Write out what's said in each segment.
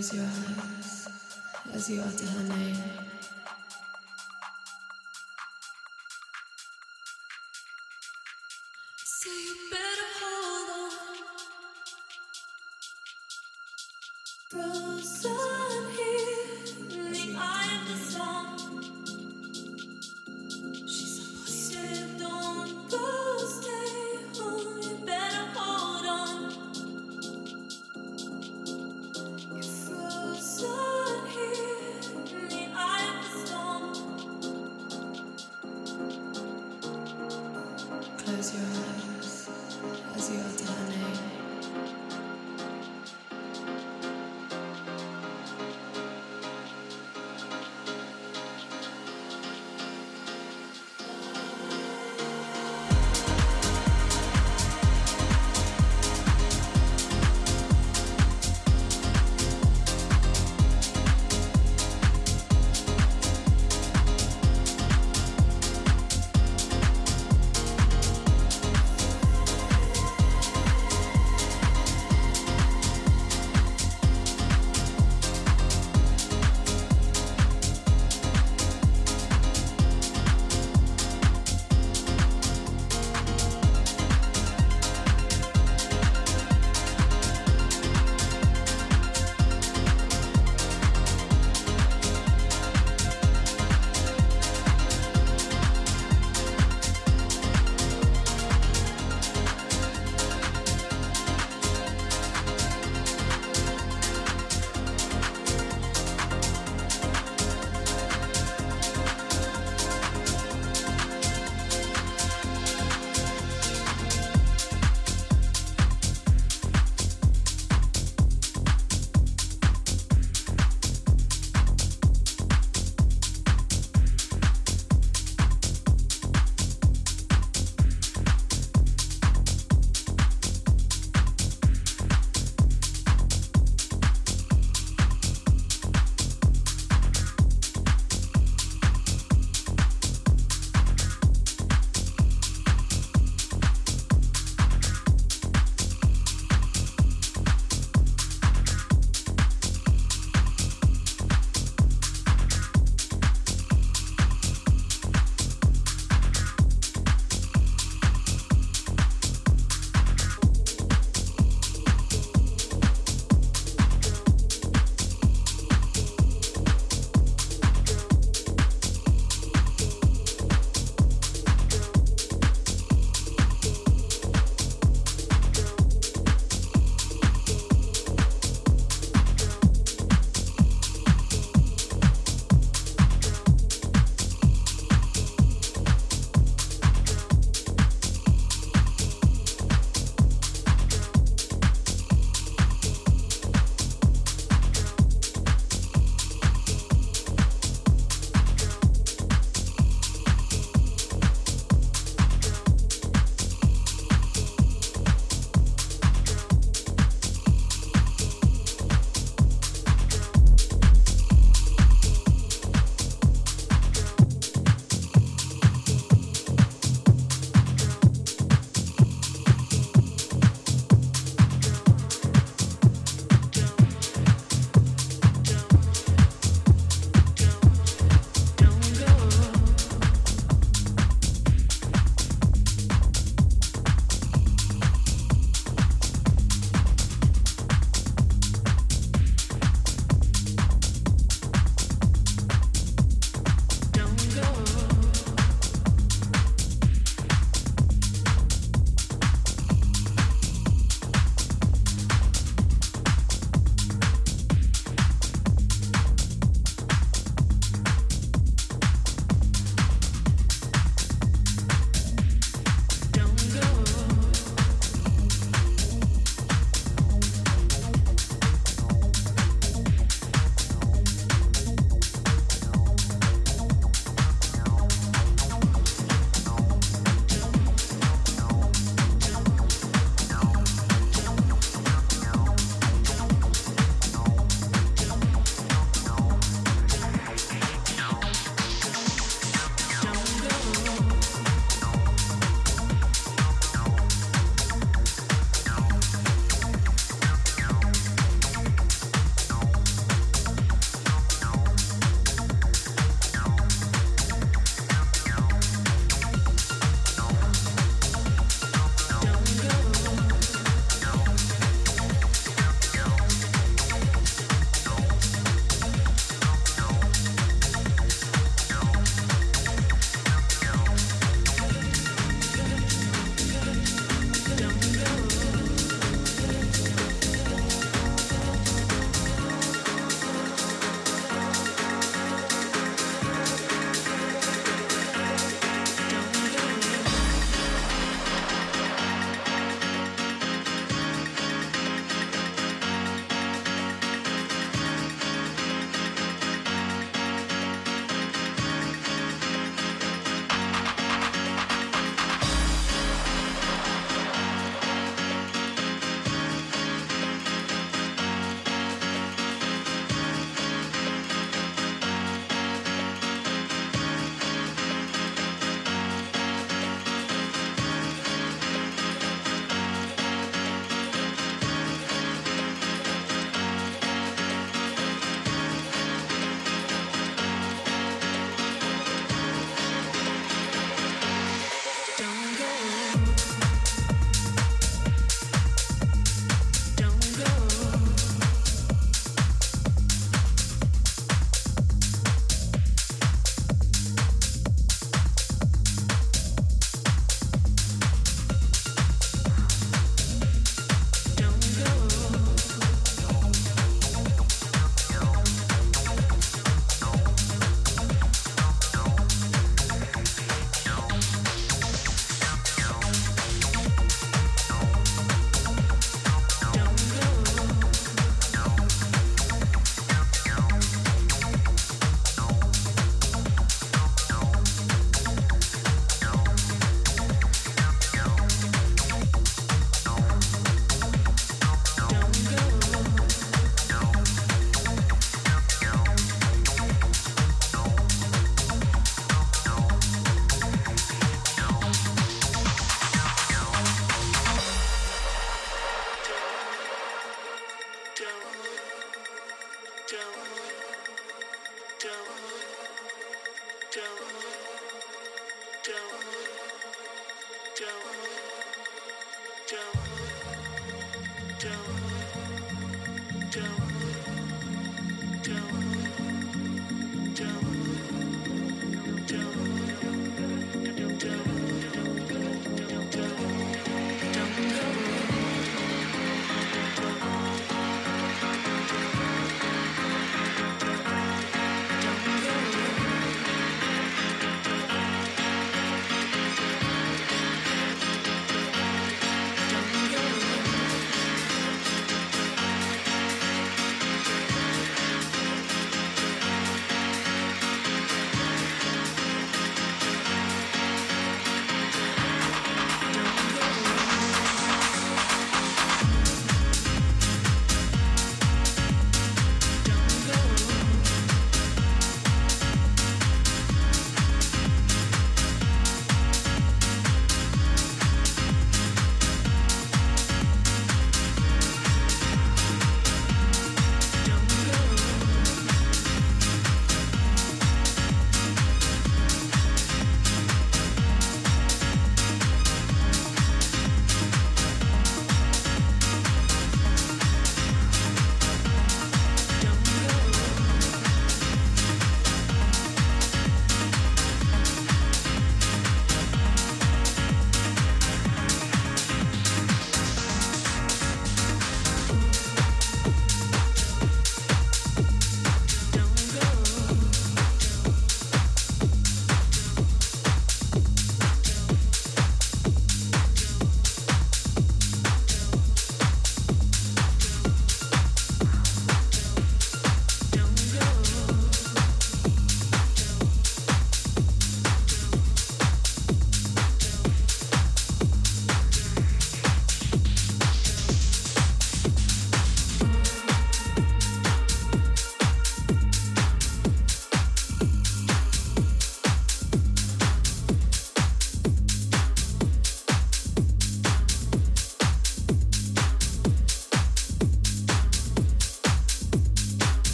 Close your eyes as you utter her name. So you better hold on. Close your eyes as you utter her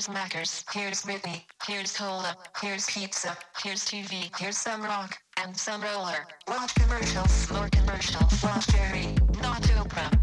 Here's Macers, here's Whitney. here's Cola, here's Pizza, here's TV, here's some rock, and some roller. Watch commercials, more commercials, watch Jerry, not Oprah.